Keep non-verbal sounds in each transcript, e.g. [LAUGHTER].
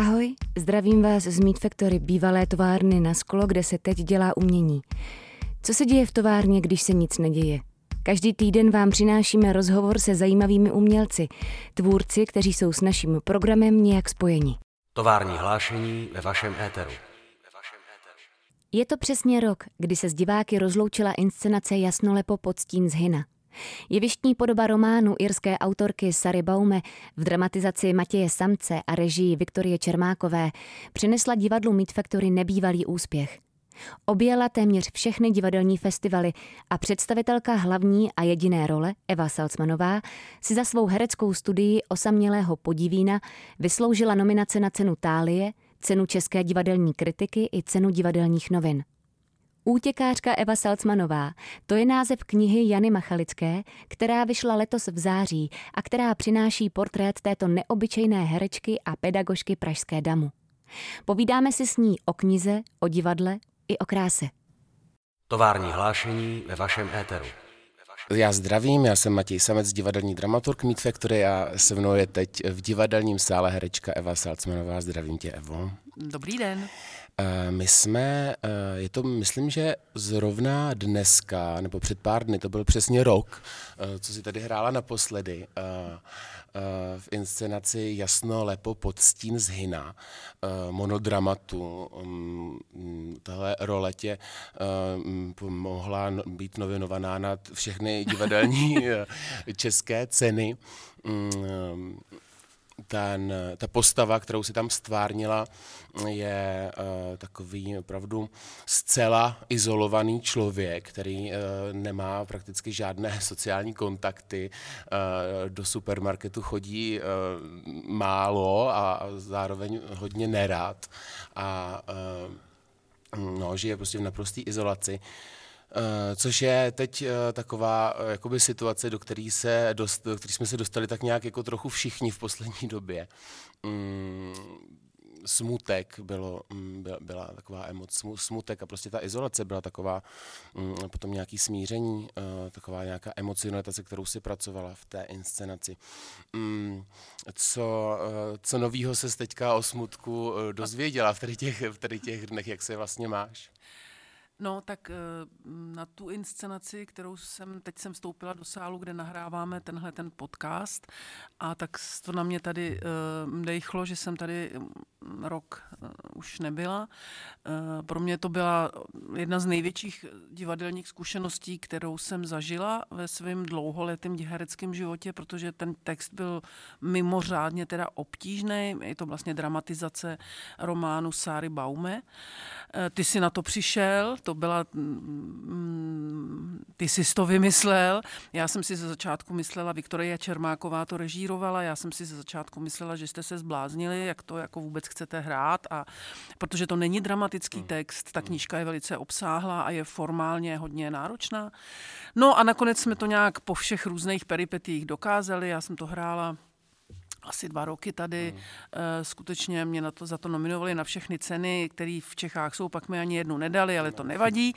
Ahoj, zdravím vás z Meat Factory, bývalé továrny na sklo, kde se teď dělá umění. Co se děje v továrně, když se nic neděje? Každý týden vám přinášíme rozhovor se zajímavými umělci, tvůrci, kteří jsou s naším programem nějak spojeni. Tovární hlášení ve vašem éteru. Je to přesně rok, kdy se s diváky rozloučila inscenace Jasnolepo pod stín z Hina. Jevištní podoba románu irské autorky Sary Baume v dramatizaci Matěje Samce a režii Viktorie Čermákové přinesla divadlu Meat Factory nebývalý úspěch. Objela téměř všechny divadelní festivaly a představitelka hlavní a jediné role, Eva Salcmanová, si za svou hereckou studii osamělého podivína vysloužila nominace na cenu Tálie, cenu České divadelní kritiky i cenu divadelních novin. Útěkářka Eva Salcmanová, to je název knihy Jany Machalické, která vyšla letos v září a která přináší portrét této neobyčejné herečky a pedagožky Pražské damu. Povídáme si s ní o knize, o divadle i o kráse. Tovární hlášení ve vašem éteru. Já zdravím, já jsem Matěj Samec, divadelní dramaturg Meat Factory a se mnou je teď v divadelním sále herečka Eva Salcmanová. Zdravím tě, Evo. Dobrý den. Eh, my jsme, eh, je to, myslím, že zrovna dneska, nebo před pár dny, to byl přesně rok, eh, co si tady hrála naposledy v inscenaci Jasno, lepo, pod stín z Hina, monodramatu. Mm, tahle role tě mohla no, být novinovaná na všechny divadelní [LAUGHS] české ceny mm, ten, ta postava, kterou si tam stvárnila, je uh, takový opravdu zcela izolovaný člověk, který uh, nemá prakticky žádné [LAUGHS] sociální kontakty, uh, do supermarketu chodí uh, málo a, zároveň hodně nerad a uh, no, žije prostě v naprosté izolaci. Uh, což je teď uh, taková uh, jakoby situace, do které se dost, do který jsme se dostali tak nějak jako trochu všichni v poslední době. Mm, smutek bylo, mm, byla, taková emoc, smutek a prostě ta izolace byla taková, mm, potom nějaký smíření, taková nějaká emocionalita, kterou si pracovala v té inscenaci. Co, co novýho se teďka o smutku dozvěděla v tady těch, v tady těch dnech, jak se vlastně máš? No, tak eh, na tu inscenaci, kterou jsem, teď jsem vstoupila do sálu, kde nahráváme tenhle ten podcast a tak to na mě tady uh, dejchlo, že jsem tady mm, rok uh, už nebyla. Pro mě to byla jedna z největších divadelních zkušeností, kterou jsem zažila ve svém dlouholetém hereckém životě, protože ten text byl mimořádně teda obtížný. Je to vlastně dramatizace románu Sáry Baume. Ty si na to přišel, to byla, mm, ty jsi to vymyslel. Já jsem si ze začátku myslela, Viktoria Čermáková to režírovala, já jsem si ze začátku myslela, že jste se zbláznili, jak to jako vůbec chcete hrát a protože to není dramatický hmm. text, ta knížka je velice obsáhlá a je formálně hodně náročná. No a nakonec jsme to nějak po všech různých peripetích dokázali, já jsem to hrála asi dva roky tady. Hmm. Skutečně mě na to, za to nominovali na všechny ceny, které v Čechách jsou, pak mi ani jednu nedali, ale to nevadí.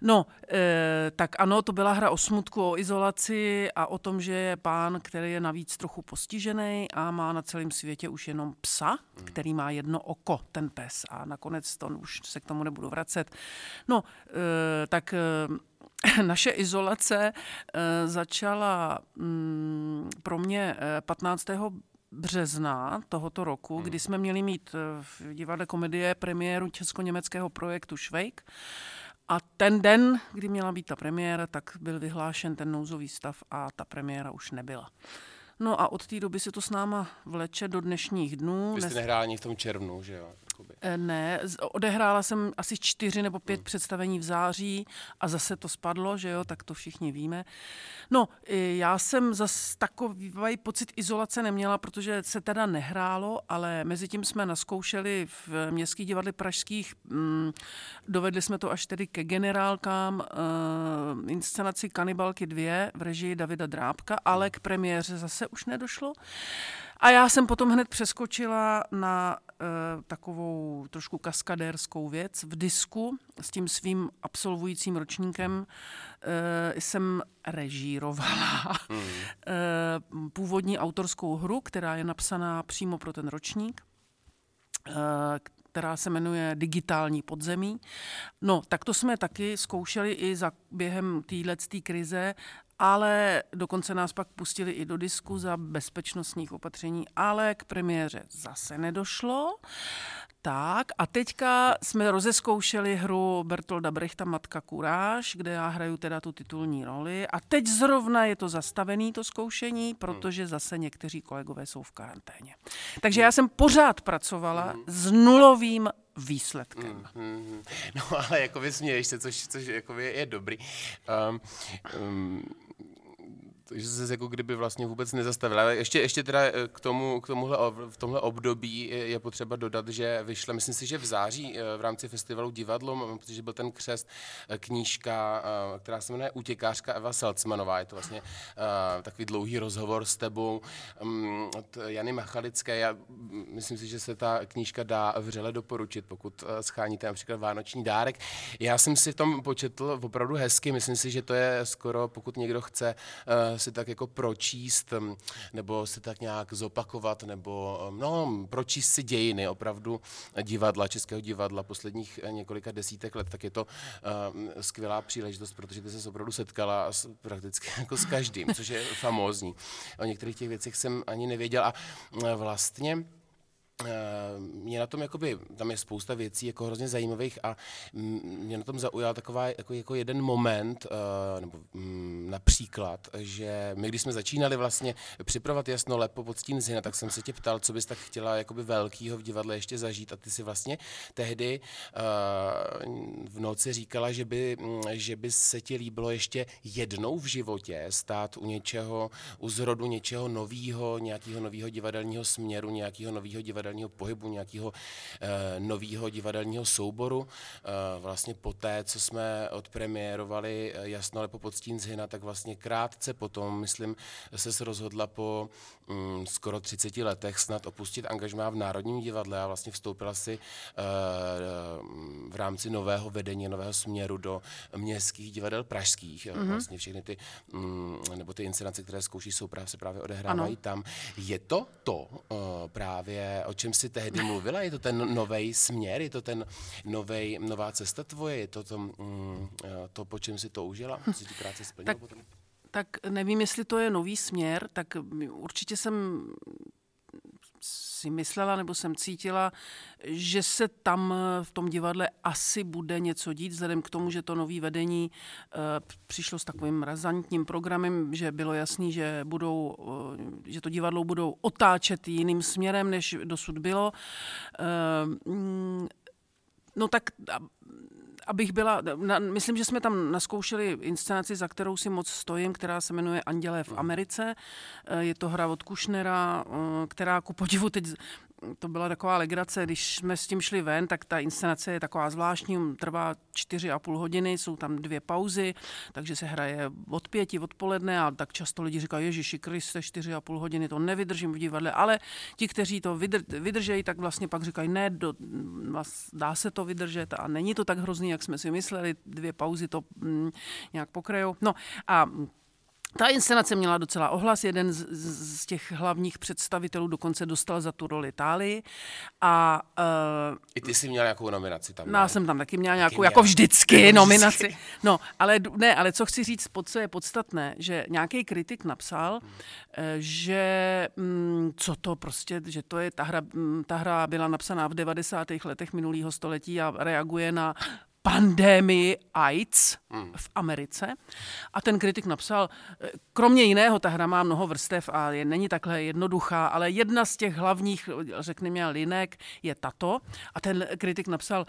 No, e, tak ano, to byla hra o smutku, o izolaci a o tom, že je pán, který je navíc trochu postižený a má na celém světě už jenom psa, hmm. který má jedno oko, ten pes. A nakonec to už se k tomu nebudu vracet. No, e, tak... [LAUGHS] Naše izolace eh, začala mm, pro mě 15 eh, března tohoto roku, hmm. kdy jsme měli mít eh, v divadle komedie premiéru česko-německého projektu Švejk. A ten den, kdy měla být ta premiéra, tak byl vyhlášen ten nouzový stav a ta premiéra už nebyla. No a od té doby se to s náma vleče do dnešních dnů. Vy jste nehráli ani v tom červnu, že jo? Jakoby. Eh, ne, odehrála jsem asi čtyři nebo pět hmm. představení v září a zase to spadlo, že jo, tak to všichni víme. No, já jsem zase takový pocit izolace neměla, protože se teda nehrálo, ale mezi tím jsme naskoušeli v městských divadle pražských, mm, dovedli jsme to až tedy ke generálkám, uh, inscenaci Kanibalky 2 v režii Davida Drábka, ale k premiéře zase už nedošlo. A já jsem potom hned přeskočila na uh, takovou trošku kaskadérskou věc. V disku s tím svým absolvujícím ročníkem uh, jsem režírovala mm. uh, [LAUGHS] původní autorskou hru, která je napsaná přímo pro ten ročník. Která se jmenuje Digitální podzemí. No, tak to jsme taky zkoušeli i za během téhle krize, ale dokonce nás pak pustili i do disku za bezpečnostních opatření, ale k premiéře zase nedošlo. Tak a teďka jsme rozeskoušeli hru Bertolda Brechta Matka Kuráž, kde já hraju teda tu titulní roli a teď zrovna je to zastavený to zkoušení, protože zase někteří kolegové jsou v karanténě. Takže já jsem pořád pracovala s nulovým výsledkem. Mm, mm, no ale jako vysměješ se, což, což jako je, je dobrý. Um, um, takže se jako kdyby vlastně vůbec nezastavil. Ale ještě, ještě teda eh, k, tomu, k tomuhle, v tomhle období je potřeba dodat, že vyšla, myslím si, že v září eh, v rámci festivalu Divadlo, protože byl ten křest, eh, knížka, která se jmenuje Utěkářka Eva Selcmanová. Je to vlastně takový dlouhý rozhovor s tebou mm, od Jany Machalické. Já myslím si, že se ta knížka dá vřele doporučit, pokud scháníte například vánoční dárek. Já jsem si v tom početl opravdu hezky, myslím si, že to je skoro, pokud někdo chce si tak jako pročíst, mm, nebo si tak nějak zopakovat, nebo mm, no, pročíst si dějiny opravdu divadla, českého divadla posledních eh, několika desítek let, tak je to uh, skvělá příležitost, protože ty se opravdu setkala s, prakticky [LAUGHS] jako s každým, což je famózní. O některých těch věcech jsem ani nevěděl a vlastně mě na tom, jakoby, tam je spousta věcí jako hrozně zajímavých a mě na tom zaujal taková jako, jako jeden moment, uh, nebo um, například, že my, když jsme začínali vlastně připravovat jasno lepo pod stín zhina, tak jsem se tě ptal, co bys tak chtěla jakoby velkýho v divadle ještě zažít. A ty si vlastně tehdy uh, v noci říkala, že by, že by se ti líbilo ještě jednou v životě stát u něčeho, u zrodu něčeho nového, nějakého nového divadelního směru, nějakého nového divadelního divadelního pohybu, nějakého e, nového divadelního souboru. E, vlastně poté, co jsme odpremiérovali eh, Jasno lepo pod stín zhyna, tak vlastně krátce potom, myslím, se rozhodla po mm, skoro 30 letech snad opustit angažmá v Národním divadle a vlastně vstoupila si e, v rámci nového vedení, nového směru do městských divadel pražských. Mm-hmm. Vlastně všechny ty, mm, nebo ty inscenace, které zkouší, jsou právě, se právě odehrávají ano. tam. Je to to uh, právě, o čem jsi tehdy mluvila? Je to ten nový směr? Je to ten novej, nová cesta tvoje? Je to to, mm, to po čem si toužila? Co si ty práce splnila tak, potom? Tak nevím, jestli to je nový směr, tak určitě jsem si myslela nebo jsem cítila, že se tam v tom divadle asi bude něco dít, vzhledem k tomu, že to nový vedení uh, přišlo s takovým razantním programem, že bylo jasný, že, budou, uh, že to divadlo budou otáčet jiným směrem, než dosud bylo. Uh, no tak abych byla, na, myslím, že jsme tam naskoušeli inscenaci, za kterou si moc stojím, která se jmenuje Andělé v mhm. Americe. Je to hra od Kušnera, která ku podivu teď to byla taková legrace, když jsme s tím šli ven, tak ta inscenace je taková zvláštní, trvá čtyři a půl hodiny, jsou tam dvě pauzy, takže se hraje od pěti odpoledne a tak často lidi říkají, Ježiši Kriste, čtyři a půl hodiny, to nevydržím v divadle, ale ti, kteří to vydr, vydržejí, tak vlastně pak říkají, ne, do, dá se to vydržet a není to tak hrozný, jak jsme si mysleli, dvě pauzy to mm, nějak pokrajou. No a ta inscenace měla docela ohlas, jeden z, z těch hlavních představitelů dokonce dostal za tu roli Tálii. A, uh, I ty jsi měla nějakou nominaci tam? No, já jsem tam taky měla nějakou, taky jako vždycky, jako nominaci. Vždycky. No, ale ne, ale co chci říct, pod co je podstatné, že nějaký kritik napsal, hmm. že mm, co to prostě, že to je, ta hra, mm, ta hra byla napsaná v 90. letech minulého století a reaguje na pandémii AIDS hmm. v Americe. A ten kritik napsal, kromě jiného, ta hra má mnoho vrstev a je, není takhle jednoduchá, ale jedna z těch hlavních, řekněme, linek je tato. A ten kritik napsal,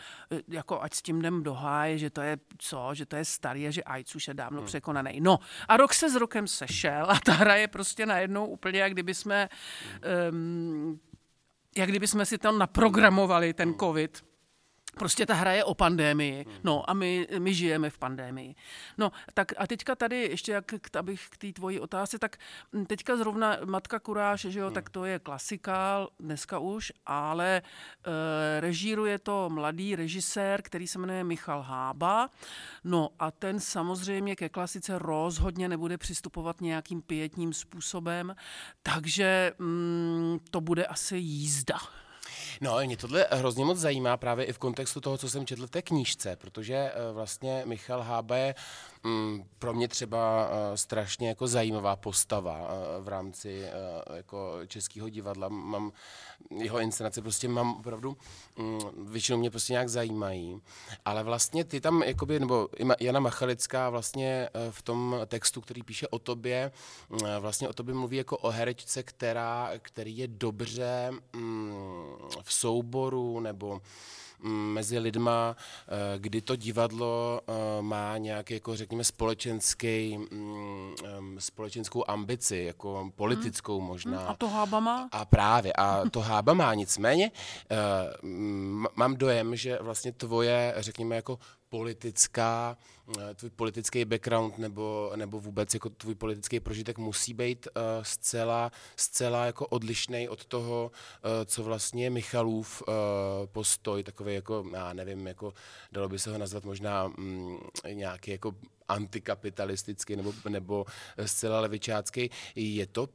jako ať s tím jdem do háje, že to je co, že to je starý a že AIDS už je dávno hmm. překonaný. No a rok se s rokem sešel a ta hra je prostě najednou úplně, jak kdyby jsme, um, jak kdyby jsme si to naprogramovali, ten hmm. covid Prostě ta hra je o pandémii, no a my, my žijeme v pandémii. No tak a teďka tady, ještě jak abych k té tvojí otázce, tak teďka zrovna Matka Kuráš, že jo, tak to je klasika dneska už, ale e, režíruje to mladý režisér, který se jmenuje Michal Hába, no a ten samozřejmě ke klasice rozhodně nebude přistupovat nějakým pětním způsobem, takže mm, to bude asi jízda. No, mě tohle hrozně moc zajímá právě i v kontextu toho, co jsem četl v té knížce, protože eh, vlastně Michal Hába je mm, pro mě třeba uh, strašně jako zajímavá postava uh, v rámci jako českého divadla. Mám jeho inscenace prostě mám opravdu, um, většinou mě prostě nějak zajímají, ale vlastně ty tam, jakoby, nebo Jana Machalická vlastně v tom textu, který píše o tobě, vlastně o tobě mluví jako o herečce, která, který je dobře um, v souboru nebo Mm, mezi lidma, eh, kdy to divadlo eh, má nějaký, jako řekněme, společenský, mm, společenskou ambici, jako politickou hmm. možná. A to hába má? A právě, a to hába má. Nicméně eh, mám dojem, že vlastně tvoje, řekněme, jako politická, tvůj politický background nebo, nebo vůbec jako tvůj politický prožitek musí být uh, zcela, zcela jako odlišný od toho, uh, co vlastně Michalův uh, postoj, takový jako, já nevím, jako dalo by se ho nazvat možná mm, nějaký jako antikapitalistický nebo, nebo zcela levičácký. Je to,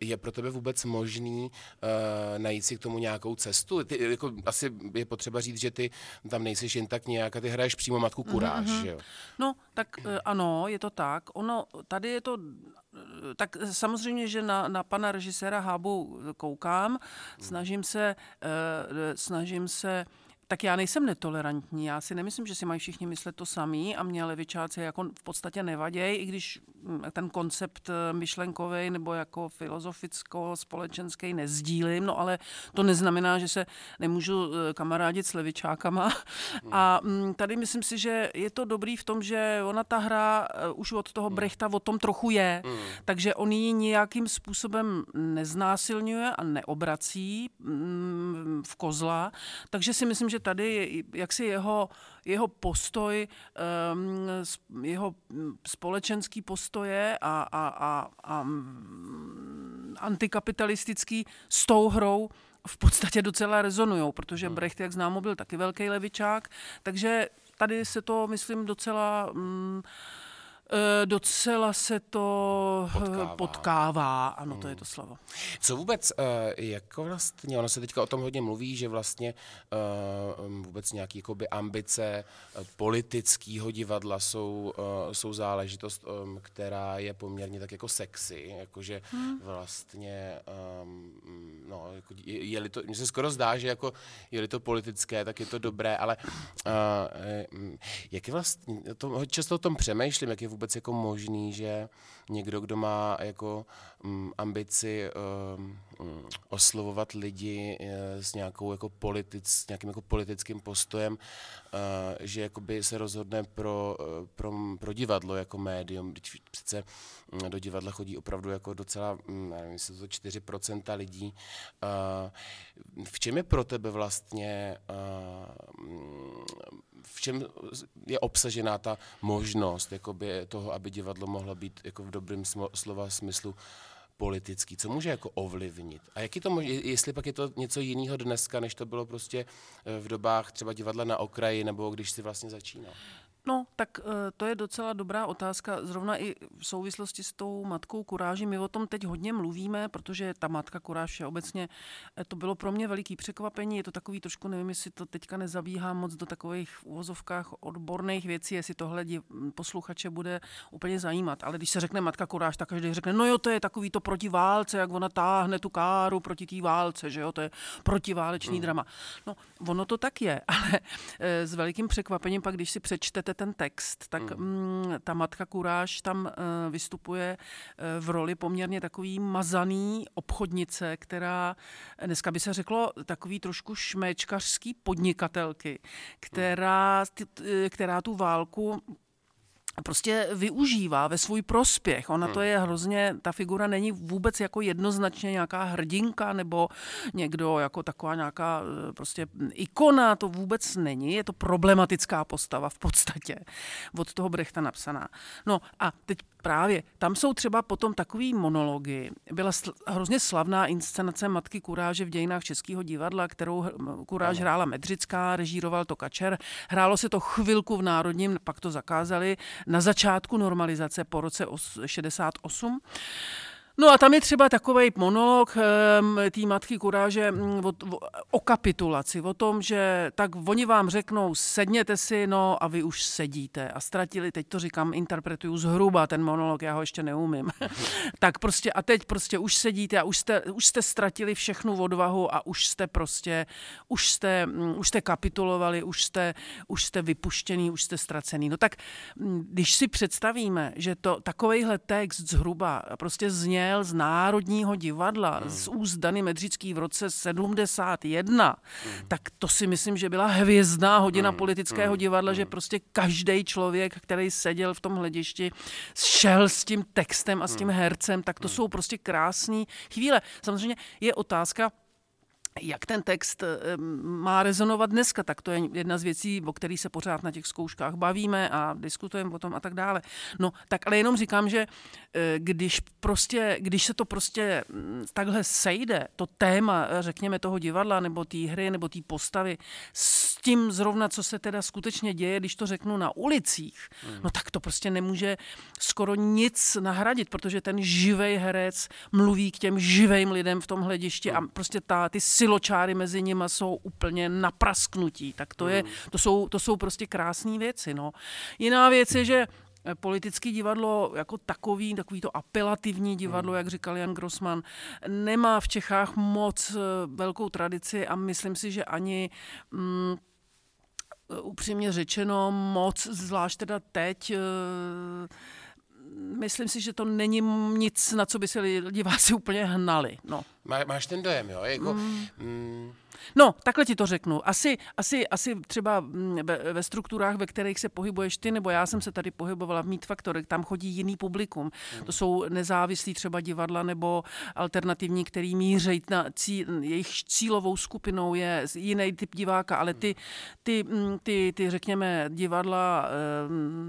je pro tebe vůbec možný uh, najít si k tomu nějakou cestu? Ty, jako, asi je potřeba říct, že ty tam nejseš jen tak nějak a ty hraješ přímo matku kuráž, mm-hmm. jo? No, tak uh, ano, je to tak. Ono, tady je to eh, tak samozřejmě, že na, na pana režiséra Hábu koukám, snažím se, uh, snažím se tak já nejsem netolerantní. Já si nemyslím, že si mají všichni myslet to samý a mě levičáci jako v podstatě nevadějí, i když mm, ten koncept eh, myšlenkový nebo jako filozoficko-společenský nezdílím, no ale to neznamená, že se nemůžu eh, kamarádit s levičákama. A mm, tady myslím si, že je to dobrý v tom, že ona ta hra eh, už od toho Brechta o tom trochu je, takže on ji nějakým způsobem neznásilňuje a neobrací mm, v kozla, takže si myslím, že tady jaksi jeho, jeho postoj, jeho společenský postoje a, a, a, a antikapitalistický s tou hrou v podstatě docela rezonují, protože hmm. Brecht, jak známo, byl taky velký levičák, takže tady se to, myslím, docela... Mm, docela se to eh, potkává. potkává. Ano, to je to slovo. Co vůbec, eh, jako vlastně, ono se teďka o tom hodně mluví, že vlastně vůbec nějaké jakoby ambice politického divadla jsou, jsou záležitost, která je poměrně tak jako sexy, jakože hmm. vlastně, no, jako je, je to, mně se skoro zdá, že jako je to politické, tak je to dobré, ale jak je vlastně, to, často o tom přemýšlím, jak je vůbec vůbec jako možný, že někdo, kdo má jako ambici um, oslovovat lidi uh, s nějakou jako politic, s nějakým jako politickým postojem, uh, že jakoby se rozhodne pro, uh, pro, pro divadlo jako médium. Přece um, do divadla chodí opravdu jako docela, nevím, jestli to 4% lidí. Uh, v čem je pro tebe vlastně uh, v čem je obsažená ta možnost jakoby, toho, aby divadlo mohlo být jako v dobrém slova smyslu politický, co může jako ovlivnit. A jaký to může, jestli pak je to něco jiného dneska, než to bylo prostě eh, v dobách třeba divadla na okraji, nebo když si vlastně začínal? No, tak eh, to je docela dobrá otázka, zrovna i v souvislosti s tou matkou kuráží. My o tom teď hodně mluvíme, protože ta matka kuráž je obecně, eh, to bylo pro mě veliký překvapení, je to takový trošku, nevím, jestli to teďka nezabíhá moc do takových v uvozovkách odborných věcí, jestli tohle posluchače bude úplně zajímat. Ale když se řekne matka kuráž, tak každý řekne, no jo, to je takový to proti válce, jak ona táhne tu káru proti té válce, že jo, to je protiválečný mm. drama. No, ono to tak je, [LAUGHS] ale eh, s velikým překvapením pak, když si přečtete čtete ten text, tak mm. mm ta matka Kuráž tam uh, vystupuje uh, v roli poměrně takový mazaný obchodnice, která, dneska by se řeklo, takový trošku šméčkařský podnikatelky, která, eh, která tu válku prostě využívá ve svůj prospěch. Ona to hmm. je hrozně, ta figura není vůbec jako jednoznačně nějaká hrdinka nebo někdo jako taková nějaká eh, prostě ikona, to vůbec není, je to problematická postava v podstatě od toho Brechta napsaná. No a teď právě tam jsou třeba potom takový monology. Byla sl- hrozně slavná inscenace Matky Kuráže v dějinách Českého divadla, kterou Kuráž hrála Medřická, režíroval to Kačer. Hrálo se to chvilku v Národním, pak to zakázali na začátku normalizace po roce 68. No a tam je třeba takový monolog um, té matky kuráže um, o, o, kapitulaci, o tom, že tak oni vám řeknou, sedněte si, no a vy už sedíte a ztratili, teď to říkám, interpretuju zhruba ten monolog, já ho ještě neumím. [LAUGHS] tak prostě a teď prostě už sedíte a už jste, už jste ztratili všechnu odvahu a už jste prostě, už jste, um, už jste kapitulovali, už jste, už jste vypuštěný, už jste ztracený. No tak um, když si představíme, že to takovejhle text zhruba prostě zněl měl z Národního divadla, hmm. z úst Dany Medřický v roce 71, hmm. tak to si myslím, že byla hvězdná hodina hmm. politického hmm. divadla, hmm. že prostě každý člověk, který seděl v tom hledišti, šel s tím textem a s tím hmm. hercem, tak to hmm. jsou prostě krásné chvíle. Samozřejmě je otázka, jak ten text eh, má rezonovat dneska, tak to je jedna z věcí, o kterých se pořád na těch zkouškách bavíme a diskutujeme o tom a tak dále. No, tak ale jenom říkám, že eh, když, prostě, když se to prostě mm, takhle sejde, to téma, eh, řekněme, toho divadla nebo té hry nebo té postavy s tím zrovna, co se teda skutečně děje, když to řeknu na ulicích, mm. no tak to prostě nemůže skoro nic nahradit, protože ten živej herec mluví k těm živým lidem v tom hledišti mm. a prostě ta, ty siločáry mezi nimi jsou úplně naprasknutí. Tak to, je, to, jsou, to jsou prostě krásné věci. No. Jiná věc je, že eh, politický divadlo jako takový, takový to apelativní divadlo, jak říkal Jan Grossman, nemá v Čechách moc eh, velkou tradici a myslím si, že ani mm, upřímně řečeno moc, zvlášť teda teď, myslím si, že to není nic, na co by se diváci úplně hnali. No. Má, máš ten dojem, jo? Jako, mm. Mm, No, takhle ti to řeknu. Asi, asi, asi třeba mm, ve, strukturách, ve kterých se pohybuješ ty, nebo já jsem se tady pohybovala v Meet Factory, tam chodí jiný publikum. Hmm. To jsou nezávislí třeba divadla nebo alternativní, který mířejí na cí, jejich cílovou skupinou je jiný typ diváka, ale ty, ty, mm, ty, ty řekněme, divadla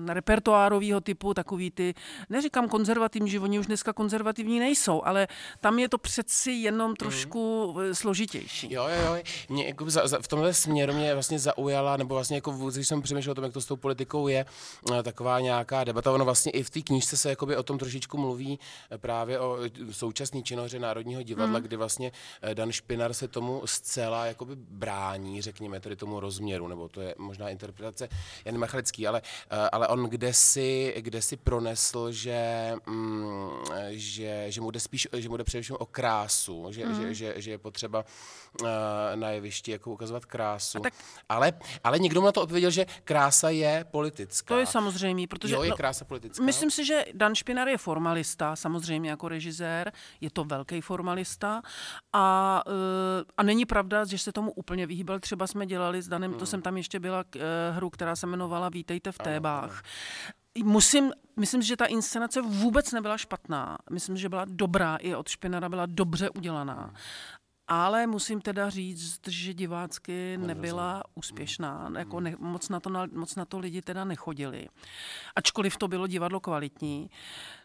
eh, repertoárového typu, takový ty, neříkám konzervativní, že oni už dneska konzervativní nejsou, ale tam je to přeci jenom trošku hmm. složitější. Jo, jo, jo mě jako za, za, v tomhle směru mě vlastně zaujala, nebo vlastně jako když jsem přemýšlel o tom, jak to s tou politikou je, eh, taková nějaká debata. Ono vlastně i v té knížce se jakoby o tom trošičku mluví eh, právě o eh, současné činohře Národního divadla, mm. kdy vlastně Dan Špinar se tomu zcela jakoby brání, řekněme, tedy tomu rozměru, nebo to je možná interpretace Jan Machalický, ale, ale on kde si, kde si pronesl, že, mm, že, že mu jde spíš, že mu jde především o krásu, že, mm. že, že, že je potřeba uh, na jevišti, jako ukazovat krásu. Tak... Ale, ale někdo mu na to odpověděl, že krása je politická. To je samozřejmě, protože... Jo, je no, krása politická. Myslím si, že Dan Špinar je formalista, samozřejmě jako režisér, je to velký formalista a, uh, a není pravda, že se tomu úplně vyhýbal. Třeba jsme dělali s Danem, hmm. to jsem tam ještě byla uh, hru, která se jmenovala Vítejte v Tébách. Musím, myslím, že ta inscenace vůbec nebyla špatná. Myslím, že byla dobrá, i od Špinara byla dobře udělaná. Ale musím teda říct, že divácky nebyla úspěšná. Hmm. Jako ne, moc, na to, moc na to lidi teda nechodili. Ačkoliv to bylo divadlo kvalitní.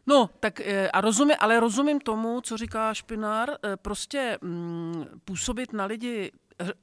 No, tak eh, a rozumím, ale rozumím tomu, co říká Špinár, eh, prostě mm, působit na lidi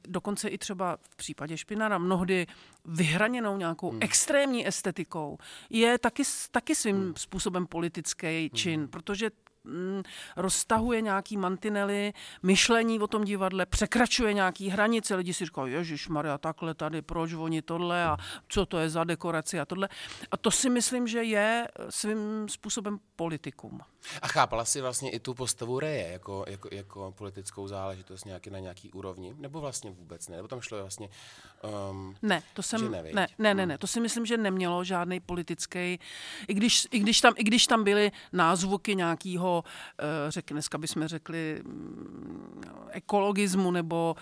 dokonce i třeba v případě Špinara mnohdy vyhraněnou nějakou hmm. extrémní estetikou, je taky, taky svým hmm. způsobem politický čin, hmm. protože mm, roztahuje nějaký mantinely, myšlení o tom divadle, překračuje nějaký hranice. Lidi si říkají, Ježíš Maria, takhle tady, proč oni tohle a co to je za dekoraci a tohle. A to si myslím, že je svým způsobem politikum. A chápala si vlastně i tu postavu Reje jako, jako, jako politickou záležitost nějaký na nějaký úrovni? Nebo vlastně vůbec ne? Nebo tam šlo vlastně... Um, ne, to jsem... Ne, ne, ne, ne, ne, to si myslím, že nemělo žádný politický... I když, i když, tam, i když tam byly názvuky nějakého, uh, řek, dneska bychom řekli, um, ekologismu, nebo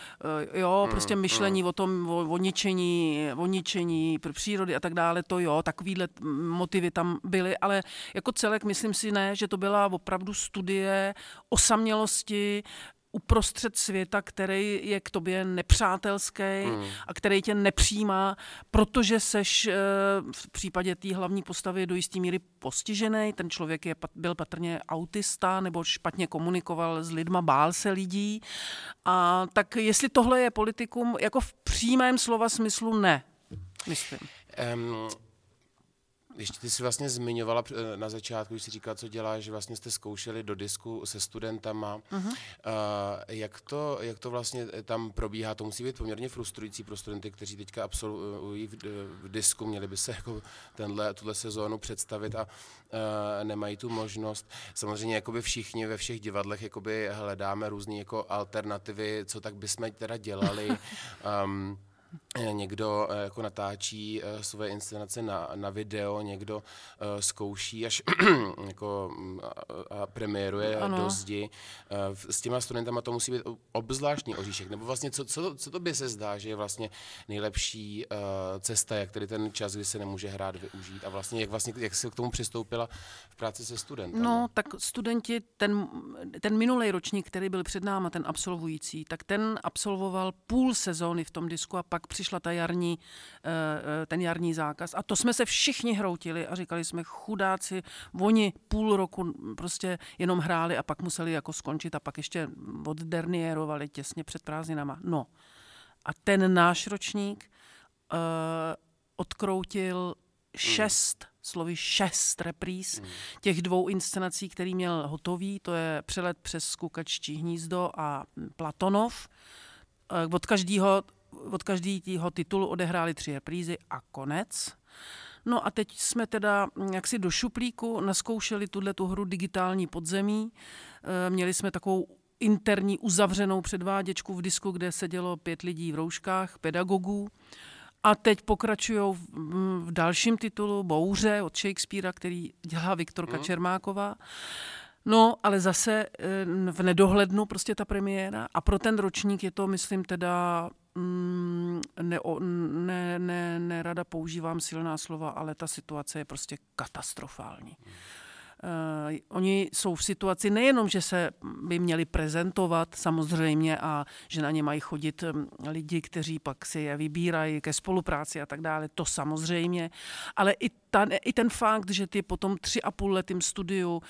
uh, jo, mm, prostě myšlení mm. o tom, o, o ničení, o ničení přírody a tak dále, to jo, takovýhle motivy tam byly, ale jako celek myslím si ne, že to byla opravdu studie osamělosti uprostřed světa, který je k tobě nepřátelský mm. a který tě nepřijímá, protože seš eh, v případě té hlavní postavy do jisté míry postižený. Ten člověk je, byl patrně autista nebo špatně komunikoval s lidma, bál se lidí. A tak jestli tohle je politikum, jako v přímém slova smyslu ne, myslím. Um, ještě ty jsi vlastně zmiňovala eh, na začátku, když jsi říkala, co děláš, že vlastně jste zkoušeli do disku se studentama. Uh-huh. Uh, jak, to, jak to vlastně tam probíhá? To musí být poměrně frustrující pro studenty, kteří teďka absolvují v, v disku, měli by se jako tenhle, tuhle sezónu představit a uh, nemají tu možnost. Samozřejmě jakoby všichni ve všech divadlech jakoby hledáme různé jako alternativy, co tak bychom teda dělali. Um, [LAUGHS] Eh, někdo eh, jako natáčí eh, své inscenace na, na video, někdo zkouší až [CLEARS THROAT] jako mm, a premiéruje ano. do zdi. S těma studentama to musí být obzvláštní oříšek. Nebo vlastně, co, co, co to by se zdá, že je vlastně nejlepší cesta, jak tedy ten čas, kdy se nemůže hrát, využít a vlastně jak, vlastně, jak jsi k tomu přistoupila v práci se studentem? No, tak studenti, ten, ten minulý ročník, který byl před náma, ten absolvující, tak ten absolvoval půl sezóny v tom disku a pak pak přišla ta jarní, eh, eh, ten jarní zákaz. A to jsme se všichni hroutili a říkali jsme, chudáci, oni půl roku prostě jenom hráli a pak museli jako skončit a pak ještě oddernierovali těsně před prázdninama. No. A ten náš ročník uh, odkroutil šest, mm. slovy šest repríz mm. těch dvou inscenací, který měl hotový, to je Přelet přes Skukaččí hnízdo a Platonov. Od každého od každého titulu odehráli tři reprízy a konec. No a teď jsme teda jaksi do šuplíku naskoušeli tuhle tu hru digitální podzemí. Eh, měli jsme takovou interní uzavřenou předváděčku v disku, kde sedělo pět lidí v rouškách, pedagogů. A teď pokračují v, v dalším titulu Bouře od Shakespearea, který dělá Viktorka mm. Čermáková. No, ale zase eh, v nedohlednu prostě ta premiéra a pro ten ročník je to, myslím, teda mm, ne, ne, ne, nerada používám silná slova, ale ta situace je prostě katastrofální. Hmm. Uh, oni jsou v situaci nejenom, že se by měli prezentovat samozřejmě a že na ně mají chodit um, lidi, kteří pak si je vybírají ke spolupráci a tak dále, to samozřejmě, ale i ta, i ten fakt, že ty potom tři a půl letým studiu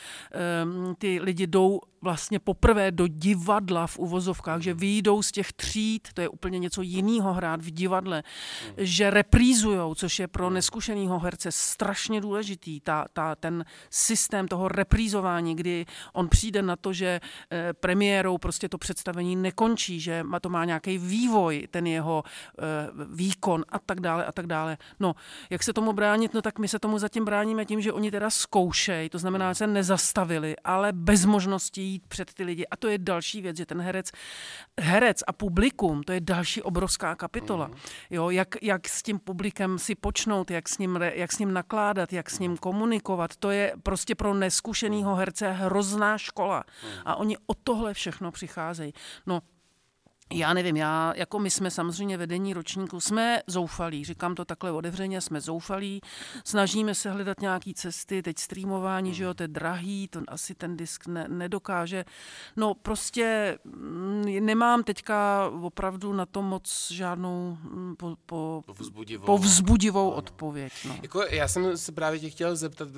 um, ty lidi jdou vlastně poprvé do divadla v uvozovkách, že výjdou z těch tříd, to je úplně něco jiného hrát v divadle, mm. že reprízujou, což je pro neskušeného herce strašně důležitý, ta, ta, ten systém toho reprízování, kdy on přijde na to, že eh, premiérou prostě to představení nekončí, že to má nějaký vývoj, ten jeho eh, výkon a tak dále a tak dále. No, jak se tomu bránit? No tak my se tomu zatím bráníme tím, že oni teda zkoušejí, to znamená, že se nezastavili, ale bez možností jít před ty lidi. A to je další věc, že ten herec, herec a publikum, to je další obrovská kapitola. Mm. Jo, jak, jak s tím publikem si počnout, jak s, ním, jak s ním nakládat, jak s ním komunikovat, to je prostě pro neskušeného herce hrozná škola. Mm. A oni o tohle všechno přicházejí. No, já nevím, já, jako my jsme samozřejmě vedení ročníku, jsme zoufalí, říkám to takhle otevřeně, jsme zoufalí, snažíme se hledat nějaké cesty, teď streamování, hmm. že jo, to je drahý, to asi ten disk ne, nedokáže. No prostě mm, nemám teďka opravdu na to moc žádnou mm, po, po, povzbudivou, povzbudivou odpověď. No. Jako, já jsem se právě tě chtěl zeptat,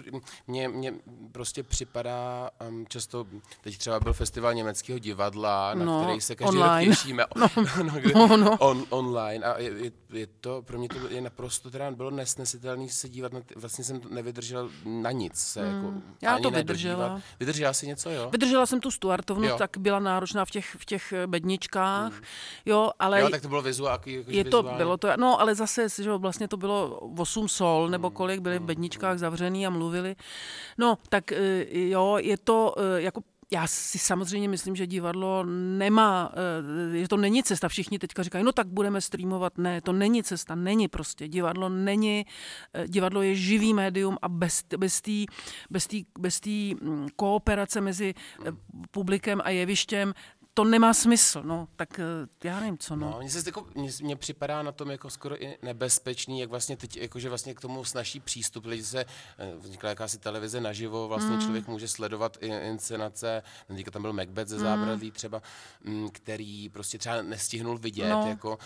mně, mně prostě připadá um, často, teď třeba byl festival německého divadla, na no, který se každý online. rok těšíme, no, [LAUGHS] no, kde, no, no. On, online a je, je, je to, pro mě to je naprosto teda bylo nesnesitelné se dívat na, ty, vlastně jsem nevydržel na nic. Se, mm. jako, Já to vydržela. Vydržela si něco, jo? Vydržela jsem tu Stuartovnu, jo. tak byla náročná v těch, v těch eh, bedničkách, mm. jo, ale... Jo, tak to bylo vizuál, jako je to, bylo to, no, ale zase, že vlastně to bylo 8 sol, nebo mm. kolik byli v mm. bedničkách zavřený a mluvili. No, tak eh, jo, je to eh, jako já si samozřejmě myslím, že divadlo nemá, eh, že to není cesta. Všichni teďka říkají, no tak budeme streamovat. Ne, to není cesta, není prostě. Divadlo není, eh, divadlo je živý médium a bez, bez té bez bez mm, kooperace mezi eh, publikem a jevištěm to nemá smysl, no, tak eh, já nevím, co, no. no mně, se jako, mně, mně připadá na tom jako skoro i nebezpečný, jak vlastně teď, jakože vlastně k tomu snaží přístup, lidi se, eh, vznikla jakási televize naživo, vlastně mm. člověk může sledovat i inscenace, teďka tam byl Macbeth ze zábradlí mm. třeba, který prostě třeba nestihnul vidět, no. jako,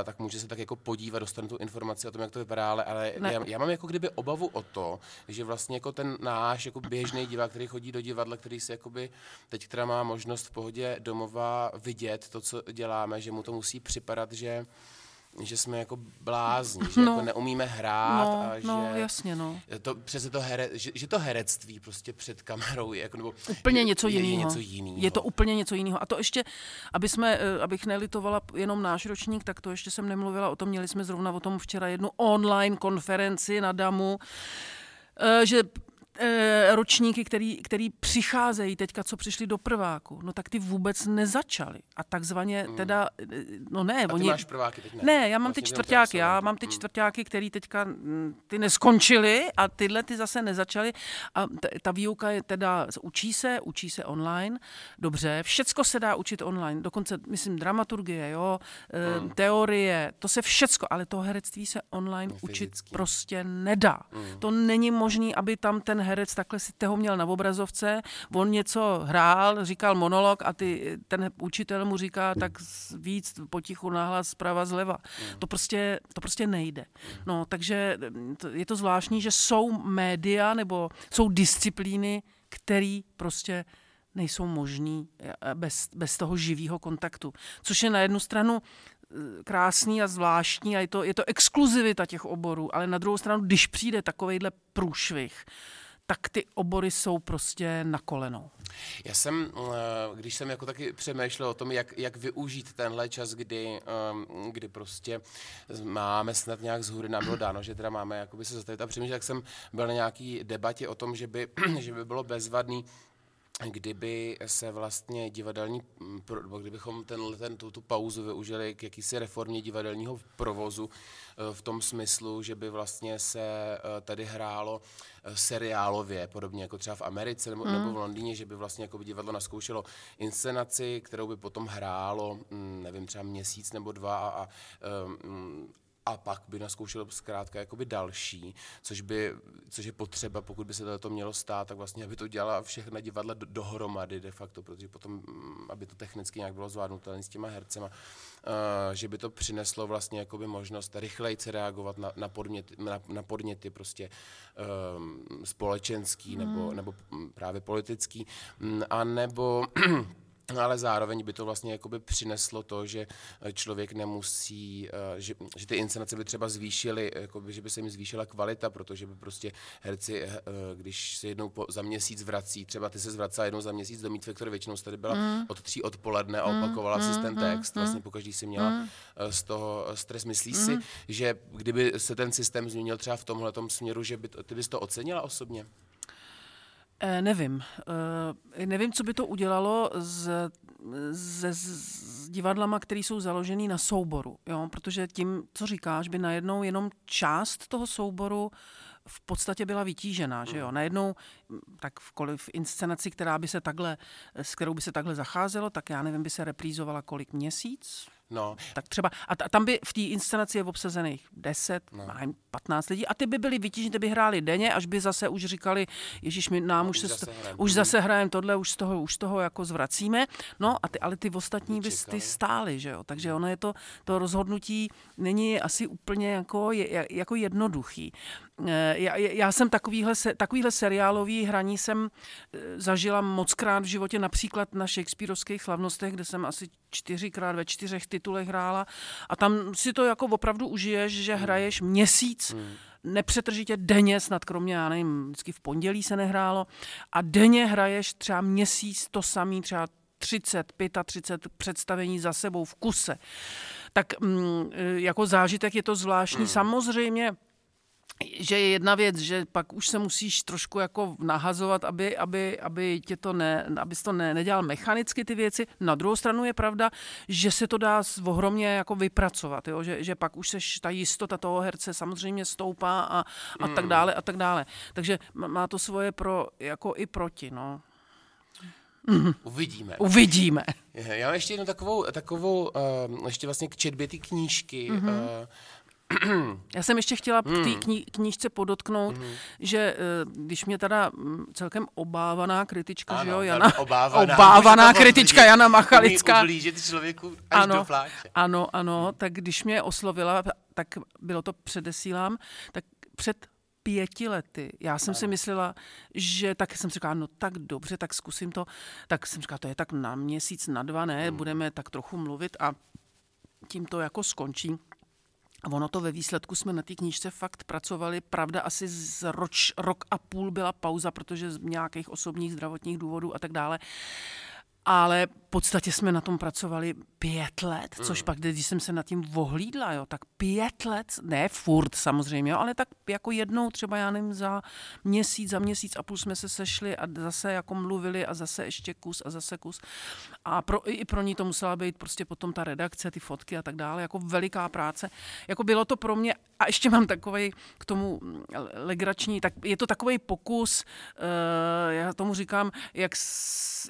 a tak může se tak jako podívat, dostane tu informaci o tom, jak to vypadá, ale, ale já, já, mám jako kdyby obavu o to, že vlastně jako ten náš jako běžný divák, který chodí do divadla, který si jakoby teď která má možnost v pohodě domov znova vidět to, co děláme, že mu to musí připadat, že že jsme jako blázni, že no. jako neumíme hrát no, a že... No, jasně, no. To, přece to here, že, že, to herectví prostě před kamerou je jako, nebo úplně je, něco jiného. Je něco. Je to úplně něco jiného. A to ještě, aby jsme, eh, abych nelitovala jenom náš ročník, tak to ještě jsem nemluvila o tom, měli jsme zrovna o tom včera jednu online konferenci na DAMu, eh, že e, ročníky, který, který přicházejí teďka, co přišli do prváku, no tak ty vůbec nezačali. A takzvaně hmm. teda, eh, no ne. A ty oni, máš prváky teď ne? Ne, já mám vlastně ty čtvrtáky, já mám ty hmm. čtvrtáky, který teďka mm, ty neskončily a tyhle ty zase nezačaly. A t- ta výuka je teda, učí se, učí se online, dobře, všecko se dá učit online, dokonce, myslím, dramaturgie, jo, hmm. teorie, to se všecko, ale to herectví se online no, učit prostě nedá. Hmm. To není možné, aby tam ten herec takhle si toho měl na obrazovce, on něco hrál, říkal monolog a ty, ten učitel mu říká tak víc potichu nahlas zprava zleva. To prostě, to prostě nejde. No, takže je to zvláštní, že jsou média nebo jsou disciplíny, které prostě nejsou možný eh, bez, bez toho živého kontaktu. Což je na jednu stranu eh, krásný a zvláštní a je to, je to exkluzivita těch oborů, ale na druhou stranu, když přijde takovejhle průšvih, tak ty obory jsou prostě na kolenou. Já jsem, eh, když jsem jako taky přemýšlel o tom, jak, jak využít tenhle čas, kdy, ehm, kdy prostě máme snad nějak z hůry nám bylo dáno, že teda máme jakoby se zastavit a přemýšlel, jak jsem byl na nějaký debatě o tom, že by, [CLEARS THROAT] že by bylo bezvadný kdyby se vlastně divadelní, nebo kdybychom ten, ten, tu, tu pauzu využili k jakýsi reformě divadelního provozu eh, v tom smyslu, že by vlastně se eh, tady hrálo eh, seriálově, podobně jako třeba v Americe nebo, mm. nebo v Londýně, že by vlastně jako by divadlo naskoušelo inscenaci, kterou by potom hrálo, hm, nevím, třeba měsíc nebo dva a, a a pak by naskoušel zkrátka jakoby další, což, by, což je potřeba, pokud by se to mělo stát, tak vlastně, aby to dělala všechna divadla dohromady de facto, protože potom, mm, aby to technicky nějak bylo zvládnutelné s těma hercema, uh, že by to přineslo vlastně jakoby možnost rychlejce reagovat na, na, podměty, na, na podněty prostě um, společenský hmm. nebo, nebo právě politický, mm, a nebo [CLEARS THROAT] ale zároveň by to vlastně jakoby přineslo to, že eh, člověk nemusí, eh, že, že ty inscenace by třeba zvýšily, jakoby, že by se jim zvýšila kvalita, protože by prostě herci, eh, když se jednou po, za měsíc vrací, třeba ty se zvracela jednou za měsíc do Meet který většinou tady byla mm. od tří odpoledne a mm, opakovala mm, si ten mm, text, mm, vlastně pokaždý si měla mm. z toho stres. Myslíš mm. si, že kdyby se ten systém změnil třeba v tomhle směru, že by to, ty bys to ocenila osobně? Eh, nevím. Eh, nevím, co by to udělalo s, se, s divadlama, které jsou založené na souboru. Jo? Protože tím, co říkáš, by najednou jenom část toho souboru v podstatě byla vytížená, že jo. Mm. Najednou, tak v, v inscenaci, která by se takhle, s kterou by se takhle zacházelo, tak já nevím, by se reprízovala kolik měsíc, No. Tak třeba, a tam by v té inscenaci je obsazených 10, no. 15 lidí a ty by byli vytíženi, ty by hráli denně, až by zase už říkali, Ježíš, my nám no, už, už, se, zase už zase hrajeme tohle, už z toho, už toho jako zvracíme. No, a ty, ale ty ostatní by ty stály, že jo. Takže ono je to, to rozhodnutí není asi úplně jako, je, jako jednoduchý. Eh, já, já jsem takovýhle, takovýhle seriálový hraní jsem eh, zažila moc krát v životě, například na Shakespeareovských slavnostech, kde jsem asi čtyřikrát ve čtyřech titulech hrála a tam si to jako opravdu užiješ, že hmm. hraješ měsíc, hmm nepřetržitě denně, snad kromě, já nevím, vždycky v pondělí se nehrálo, a denně hraješ třeba měsíc to samý, třeba 30, 35 představení za sebou v kuse. Tak mm, eh, jako zážitek je to zvláštní. Hmm. Samozřejmě že je jedna věc, že pak už se musíš trošku jako nahazovat, aby, aby, aby tě to ne, abys to ne, nedělal mechanicky ty věci. Na druhou stranu je pravda, že se to dá ohromně jako vypracovat, jo? Že, že pak už seš, ta jistota toho herce samozřejmě stoupá a, a mm. tak dále a tak dále. Takže má to svoje pro, jako i proti, no. Uvidíme. Uvidíme. Já mám ještě jednu takovou, takovou uh, ještě vlastně k četbě ty knížky. Mm-hmm. Uh, Já jsem ještě chtěla k té hmm. kni- knížce podotknout, mm. že eh, když mě teda mm, celkem obávaná kritička, ano, že jo, Jana, obávaná, [LAUGHS] obávaná kritička Jana Machalická. Ublížit člověku až ano, do pláče. Ano, ano, tak když mě oslovila, tak bylo to předesílám, tak před pěti lety. Já jsem ano. si myslela, že tak jsem si říkala, no tak dobře, tak zkusím to. Tak jsem říkala, to je tak na měsíc, na dva, ne, hmm. budeme tak trochu mluvit a tím to jako skončí. A ono to ve výsledku jsme na té knížce fakt pracovali. Pravda, asi z roč, rok a půl byla pauza, protože z nějakých osobních zdravotních důvodů a tak dále ale v podstatě jsme na tom pracovali pět let, což mm. pak, když jsem se nad tím vohlídla, jo, tak pět let, ne furt samozřejmě, jo, ale tak jako jednou třeba, já nevím, za měsíc, za měsíc a půl jsme se sešli a zase jako mluvili a zase ještě kus a zase kus. A pro, i pro ní to musela být prostě potom ta redakce, ty fotky a tak dále, jako veliká práce. Jako bylo to pro mě, a ještě mám takový k tomu legrační, tak je to takový pokus, uh, já tomu říkám, jak,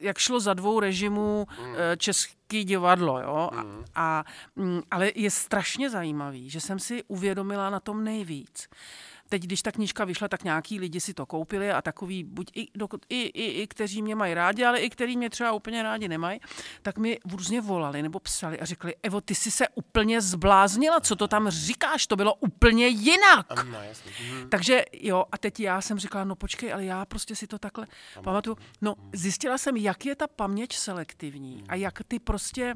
jak šlo za dvou režimů mm. český divadlo, jo. Mm. A, a, mm, ale je strašně zajímavý, že jsem si uvědomila na tom nejvíc, teď, když ta knížka vyšla, tak nějaký lidi si to koupili a takový, buď i, dokud, i, i, i kteří mě mají rádi, ale i kteří mě třeba úplně rádi nemají, tak mi různě volali nebo psali a řekli, Evo, ty jsi se úplně zbláznila, co to tam říkáš, to bylo úplně jinak. No, mhm. Takže jo, a teď já jsem říkala, no počkej, ale já prostě si to takhle pamatuju. No, zjistila jsem, jak je ta paměť selektivní a jak ty prostě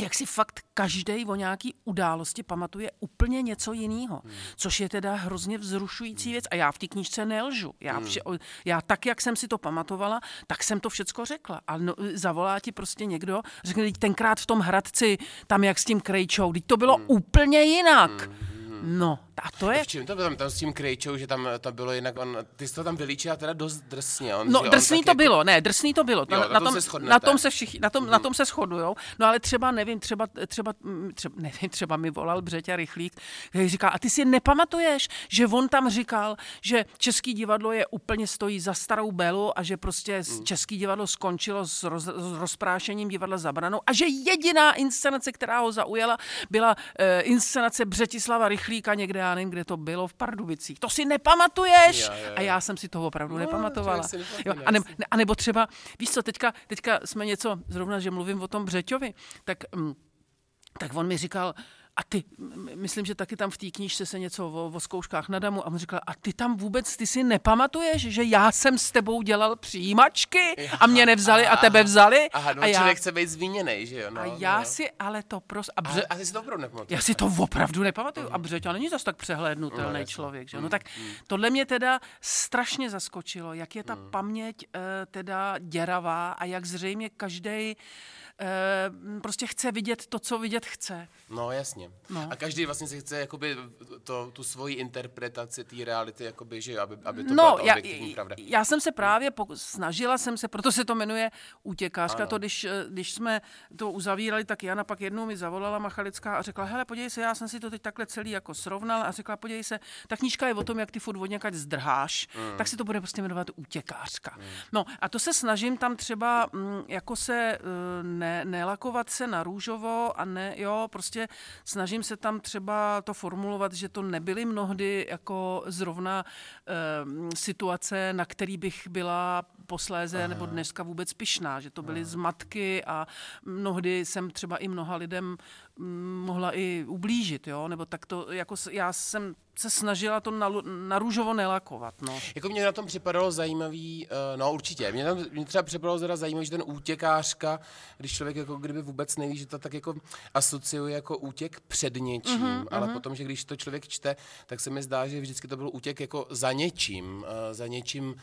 jak si fakt každý o nějaký události pamatuje úplně něco jiného, hmm. což je teda hrozně vzrušující věc. A já v té knížce nelžu. Já, hmm. vše, já tak, jak jsem si to pamatovala, tak jsem to všecko řekla. A no, zavolá ti prostě někdo, řekne, tenkrát v tom Hradci, tam jak s tím Krejčou, teď to bylo hmm. úplně jinak. Hmm No, a to je... V čem to bylo tam, tam s tím Krejčou, že tam to bylo jinak, on, ty jsi to tam vylíčila teda dost drsně. On, no, drsný to jako... bylo, ne, drsný to bylo. Jo, na, na, tom, se na tom se všichni, na tom, mm. na tom se shodujou. No ale třeba, nevím, třeba, třeba, mm, třeba, [LAUGHS] nevím, třeba mi volal Břeťa Rychlík, který říká, a ty si nepamatuješ, že on tam říkal, že Český divadlo je úplně stojí za starou belu a že prostě mm. Český divadlo skončilo s, roz, s rozprášením divadla zabranou a že jediná inscenace, která ho zaujala, byla uh, inscenace Břetislava Rychlík Šuplíka někde, já nevím, kde to bylo, v Pardubicích. To si nepamatuješ? Já, já, já. A já jsem si toho opravdu no, nepamatovala. Jo, a, ne, a nebo třeba, víš co, teďka, teďka jsme něco, zrovna, že mluvím o tom Břeťovi, tak, mm, tak on mi říkal, a ty, myslím, že taky tam v té knížce se něco o, o zkouškách na damu a on říkal, a ty tam vůbec, ty si nepamatuješ, že já jsem s tebou dělal přijímačky a mě nevzali aha, a tebe vzali? Aha, no a já, člověk chce být zmíněný, že jo? No, a já no. si ale to prostě... A, bře, a, a ty si to opravdu nepamatuju. Já si to opravdu nepamatuju. Uh-huh. A Břeťa není zase tak přehlednutelný no, člověk, že jo? No tak uh-huh. tohle mě teda strašně zaskočilo, jak je ta uh-huh. paměť uh, teda děravá a jak zřejmě každý prostě chce vidět to, co vidět chce. No jasně. No. A každý vlastně si chce jakoby to, tu svoji interpretaci té reality, jakoby, že aby, aby to no, byla ta objektivní já, pravda. Já jsem se právě, pokus, snažila jsem se, proto se to jmenuje Útěkářka, ano. to když, eh, když jsme to uzavírali, tak Jana pak jednou mi zavolala Machalická a řekla, hele, podívej se, já jsem si to teď takhle celý jako srovnala a řekla, podívej se, ta knížka je o tom, jak ty furt od zdrháš, mm. tak si to bude prostě jmenovat Útěkářka. Mm. No a to se snažím tam třeba mm, jako se ne, ne, nelakovat se na růžovo a ne, jo, prostě snažím se tam třeba to formulovat, že to nebyly mnohdy jako zrovna e, situace, na který bych byla posléze Aha. nebo dneska vůbec pyšná, že to byly Aha. zmatky a mnohdy jsem třeba i mnoha lidem mohla i ublížit, jo, nebo tak to, jako já jsem se snažila to na, na růžovo nelakovat. No. Jako mě na tom připadalo zajímavý, uh, no určitě, mě, tam, mě třeba připadalo teda zajímavý, že ten útěkářka, když člověk jako kdyby vůbec neví, že to tak jako asociuje jako útěk před něčím, uh-huh, ale uh-huh. potom, že když to člověk čte, tak se mi zdá, že vždycky to byl útěk jako za něčím, uh, za něčím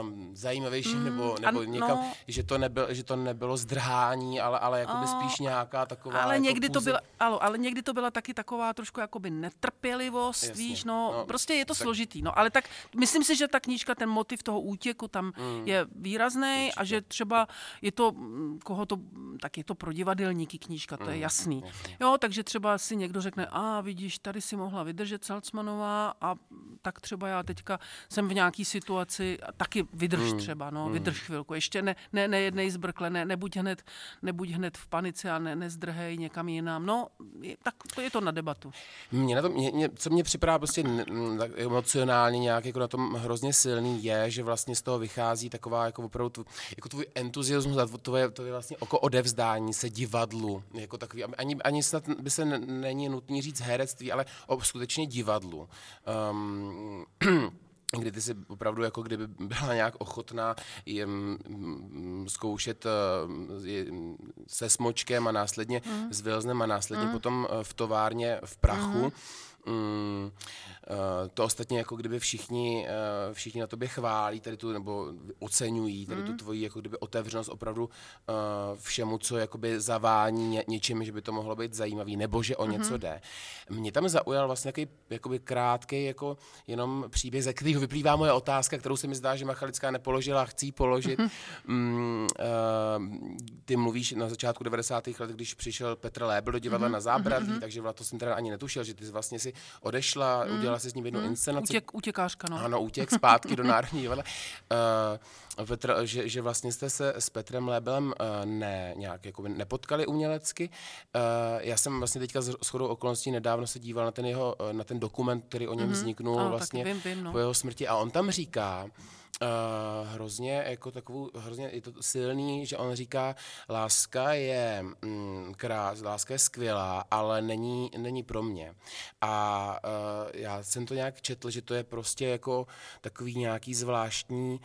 um, zajímavějším, mm, nebo, nebo an, někam, no, že, to nebyl, že to nebylo zdrhání, ale, ale jakoby uh, spíš nějaká taková ale jako někdy to byla, ale, ale někdy to byla taky taková trošku jakoby netrpělivost, Jasně. víš, no, no, prostě je to tak, složitý, no, ale tak myslím si, že ta knížka, ten motiv toho útěku tam mm, je výrazný a že třeba je to, mm, koho to, tak je to pro divadelníky knížka, to mm, je jasný. Jasně. Jo, takže třeba si někdo řekne, a vidíš, tady si mohla vydržet Salcmanová a tak třeba já teďka jsem v nějaký situaci, taky vydrž mm, třeba, no, mm. vydrž chvilku, ještě ne, ne, nejednej zbrkle, ne, nebuď hned, nebuď hned v panice a ne, nezdrhej někam jinam. No, je, tak to je to na debatu. Mě na to, mě, mě, co mě připadá prostě tak emocionálně nějak jako na tom hrozně silný je, že vlastně z toho vychází taková jako opravdu tvo, jako tvůj entuziasmus a to je, to je vlastně oko odevzdání se divadlu, jako takový, ani, ani snad by se není nutný říct herectví, ale o skutečně divadlu. Um, [CLEARS THROAT] kdy ty si opravdu jako kdyby byla nějak ochotná jem, zkoušet uh, se smočkem a následně mm. s Vilznem a následně mm. potom v továrně v prachu. Mm Mm, eh, to ostatně jako kdyby všichni, eh, všichni na tobě chválí tady tu, nebo oceňují tady mm. tu tvoji jako kdyby otevřenost opravdu eh, všemu, co jakoby zavání ně, něčím, že by to mohlo být zajímavý, nebo že o mm-hmm. něco jde. Mě tam zaujal vlastně takový jakoby krátký jako jenom příběh, ze kterého vyplývá moje otázka, kterou se mi zdá, že Machalická nepoložila, chci ji položit. Mm-hmm. Mm, uh, ty mluvíš na začátku 90. let, když přišel Petr Lébl do divadla mm-hmm. na zábradlí, mm-hmm. takže to jsem teda ani netušil, že ty vlastně si odešla, mm. udělala si s ním jednu mm. inscenaci. Utěk, utěkářka, no. Ano, útěk zpátky do [LAUGHS] Národní divadla. Uh, Petr, že, že vlastně jste se s Petrem Lebelem uh, ne, nějak jako nepotkali umělecky. Uh, já jsem vlastně teďka s chodou okolností nedávno se díval na ten jeho, na ten dokument, který o něm mm-hmm. vzniknul oh, vlastně vím, vím, no. po jeho smrti a on tam říká, Uh, hrozně jako takovou, hrozně je to silný, že on říká, láska je mm, krás, láska je skvělá, ale není, není pro mě. A uh, já jsem to nějak četl, že to je prostě jako takový nějaký zvláštní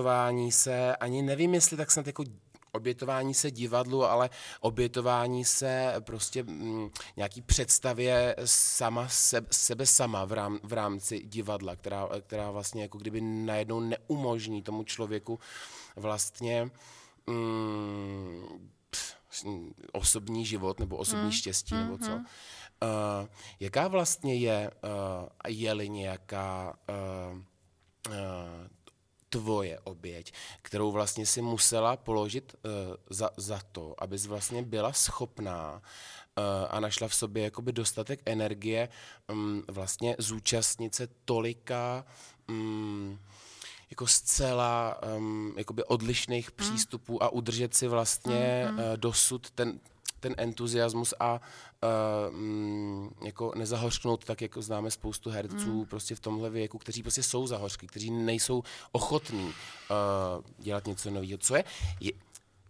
obětování se, ani nevím, jestli tak snad jako obětování se divadlu, ale obětování se prostě mm, nějaký představě sama sebe, sebe sama v, rám, v rámci divadla, která, která vlastně jako kdyby najednou neumožní tomu člověku vlastně mm, osobní život nebo osobní mm, štěstí mm, nebo co. Uh, jaká vlastně je, uh, je-li nějaká uh, uh, tvoje oběť, kterou vlastně si musela položit uh, za, za to, abys vlastně byla schopná uh, a našla v sobě jakoby dostatek energie um, vlastně zúčastnit se tolika um, jako zcela um, jakoby odlišných mm. přístupů a udržet si vlastně mm, mm. Uh, dosud ten, ten entuziasmus a uh, jako nezahořknout tak, jako známe spoustu herců mm. prostě v tomhle věku, kteří prostě jsou zahořklí, kteří nejsou ochotní uh, dělat něco nového. Co je, je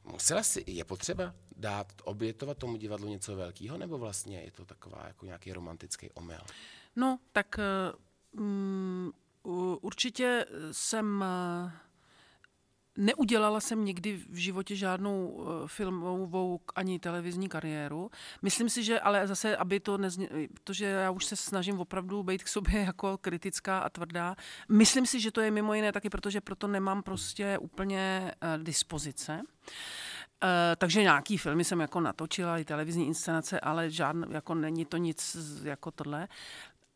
musela si, je potřeba dát, obětovat tomu divadlu něco velkého, nebo vlastně je to taková jako nějaký romantický omyl? No, tak um, určitě jsem uh, Neudělala jsem nikdy v životě žádnou eh, filmovou ani televizní kariéru. Myslím si, že ale zase, aby to nezně, protože já už se snažím opravdu být k sobě [LAUGHS] jako kritická a tvrdá. Myslím si, že to je mimo jiné taky, protože proto nemám prostě úplně uh, dispozice. Uh, takže nějaký filmy jsem jako natočila, i televizní inscenace, ale žádný, jako není to nic jako tohle.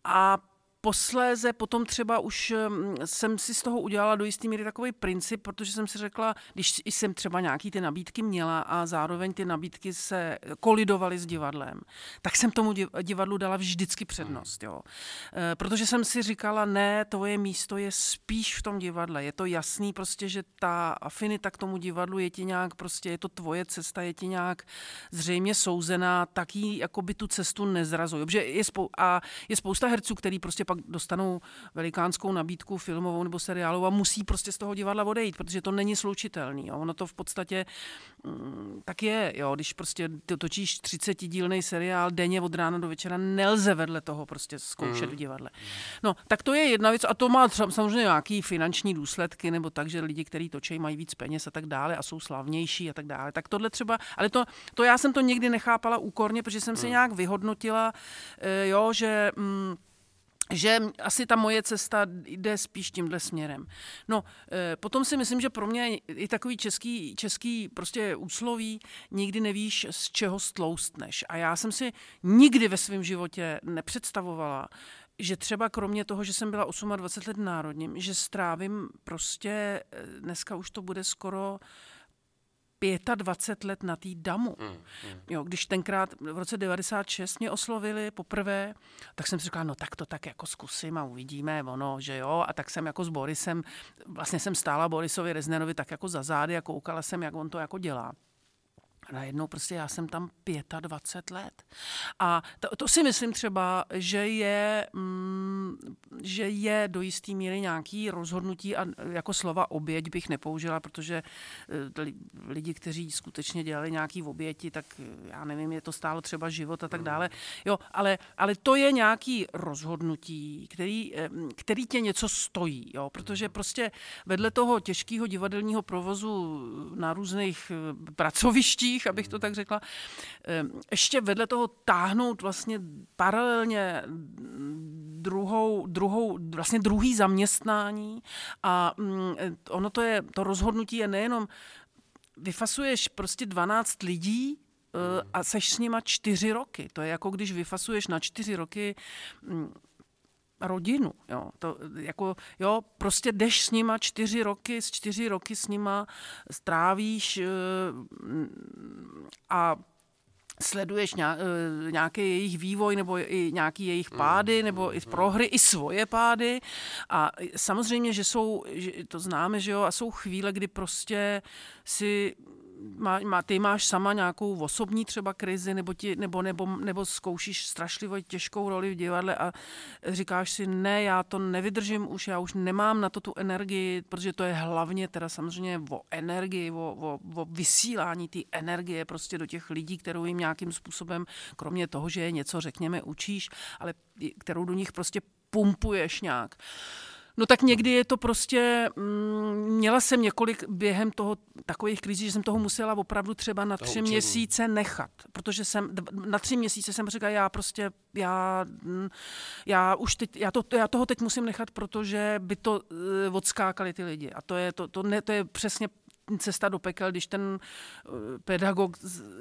A posléze potom třeba už mm, jsem si z toho udělala do jistý míry takový princip, protože jsem si řekla, když jsem třeba nějaký ty nabídky měla a zároveň ty nabídky se kolidovaly s divadlem, tak jsem tomu divadlu dala vždycky přednost. Jo. E, protože jsem si říkala, ne, tvoje místo je spíš v tom divadle. Je to jasný prostě, že ta afinita k tomu divadlu je ti nějak prostě, je to tvoje cesta, je ti nějak zřejmě souzená, tak jí jako by tu cestu nezrazují. Je spou- a je spousta herců, který prostě pak pak dostanou velikánskou nabídku filmovou nebo seriálovou a musí prostě z toho divadla odejít, protože to není slučitelný. Jo. Ono to v podstatě mm, tak je, jo. když prostě točíš 30 dílný seriál denně od rána do večera, nelze vedle toho prostě zkoušet mm. v divadle. No, tak to je jedna věc a to má samozřejmě nějaký finanční důsledky, nebo tak, že lidi, kteří točí, mají víc peněz a tak dále a jsou slavnější a tak dále. Tak tohle třeba, ale to, to já jsem to nikdy nechápala úkorně, protože jsem si mm. nějak vyhodnotila, eh, jo, že mm, že asi ta moje cesta jde spíš tímhle směrem. No, e, potom si myslím, že pro mě i takový český, český prostě úsloví, nikdy nevíš, z čeho stloustneš. A já jsem si nikdy ve svém životě nepředstavovala, že třeba kromě toho, že jsem byla 28 let národním, že strávím prostě, e, dneska už to bude skoro 25 let na té damu. Mm, mm. Jo, když tenkrát v roce 96 mě oslovili poprvé, tak jsem si říkala, no tak to tak jako zkusím a uvidíme, ono, že jo. A tak jsem jako s Borisem, vlastně jsem stála Borisovi Reznerovi tak jako za zády a koukala jsem, jak on to jako dělá. A najednou prostě já jsem tam 25 let. A to, to si myslím třeba, že je mm, že je do jisté míry nějaký rozhodnutí a jako slova oběť bych nepoužila, protože uh, lidi, kteří skutečně dělali nějaký oběti, tak já nevím, je to stálo třeba život a tak dále. Jo, ale, ale to je nějaký rozhodnutí, který, který tě něco stojí, jo, protože prostě vedle toho těžkého divadelního provozu na různých pracovištích, abych to tak řekla, ještě vedle toho táhnout vlastně paralelně druhou, druhou, vlastně druhý zaměstnání a mm, ono to je, to rozhodnutí je nejenom, vyfasuješ prostě 12 lidí, e, a seš s nima čtyři roky. To je jako když vyfasuješ na čtyři roky mm, rodinu. Jo. To, jako, jo, prostě jdeš s nima čtyři roky, z čtyři roky s nima strávíš e, a sleduješ eh, nějaký jejich vývoj nebo i nějaký jejich mm, pády nebo i mm, prohry, i svoje pády a samozřejmě, že jsou, že to známe, že jo, a jsou chvíle, kdy prostě si má, má, ty máš sama nějakou osobní třeba krizi, nebo, ti, nebo, nebo, nebo zkoušíš strašlivě těžkou roli v divadle a říkáš si, ne, já to nevydržím už, já už nemám na to tu energii, protože to je hlavně teda samozřejmě o energii, o, o, o vysílání té energie prostě do těch lidí, kterou jim nějakým způsobem, kromě toho, že je něco, řekněme, učíš, ale kterou do nich prostě pumpuješ nějak. Uh, No tak někdy je to prostě, mm, měla jsem několik během toho takových krizí, že jsem toho musela opravdu třeba na tři učení. měsíce nechat, protože jsem, na tři měsíce jsem říkala, já prostě, já, mm, já už teď, já, to, já toho teď musím nechat, protože by to uh, odskákali ty lidi. A to je, to, to, ne, to je přesně cesta do pekel, když ten uh, pedagog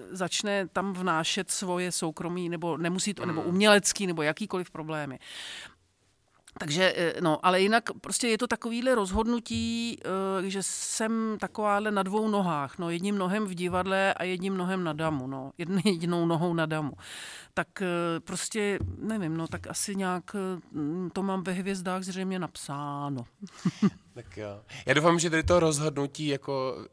začne tam vnášet svoje soukromí, nebo nemusí to, nebo mm. umělecký, nebo jakýkoliv problémy. Takže, eh, no, ale jinak prostě je to takovýhle rozhodnutí, eh, že jsem takováhle na dvou nohách, no, jedním nohem v divadle a jedním nohem na damu, no, jednou [LAUGHS] jedinou nohou na damu. Tak eh, prostě, nevím, no, tak asi nějak to mám ve hvězdách zřejmě napsáno. [LAUGHS] Tak jo. Já doufám, že tady to rozhodnutí jako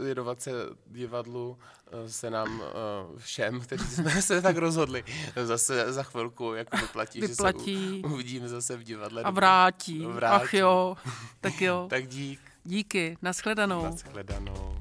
věnovat se divadlu se nám uh, všem, kteří jsme se tak rozhodli, zase za chvilku jako vyplatí, vyplatí. že se uvidíme zase v divadle. A vrátí. vrátí. Ach jo, tak jo. [LAUGHS] tak dík. Díky, nashledanou. Nashledanou.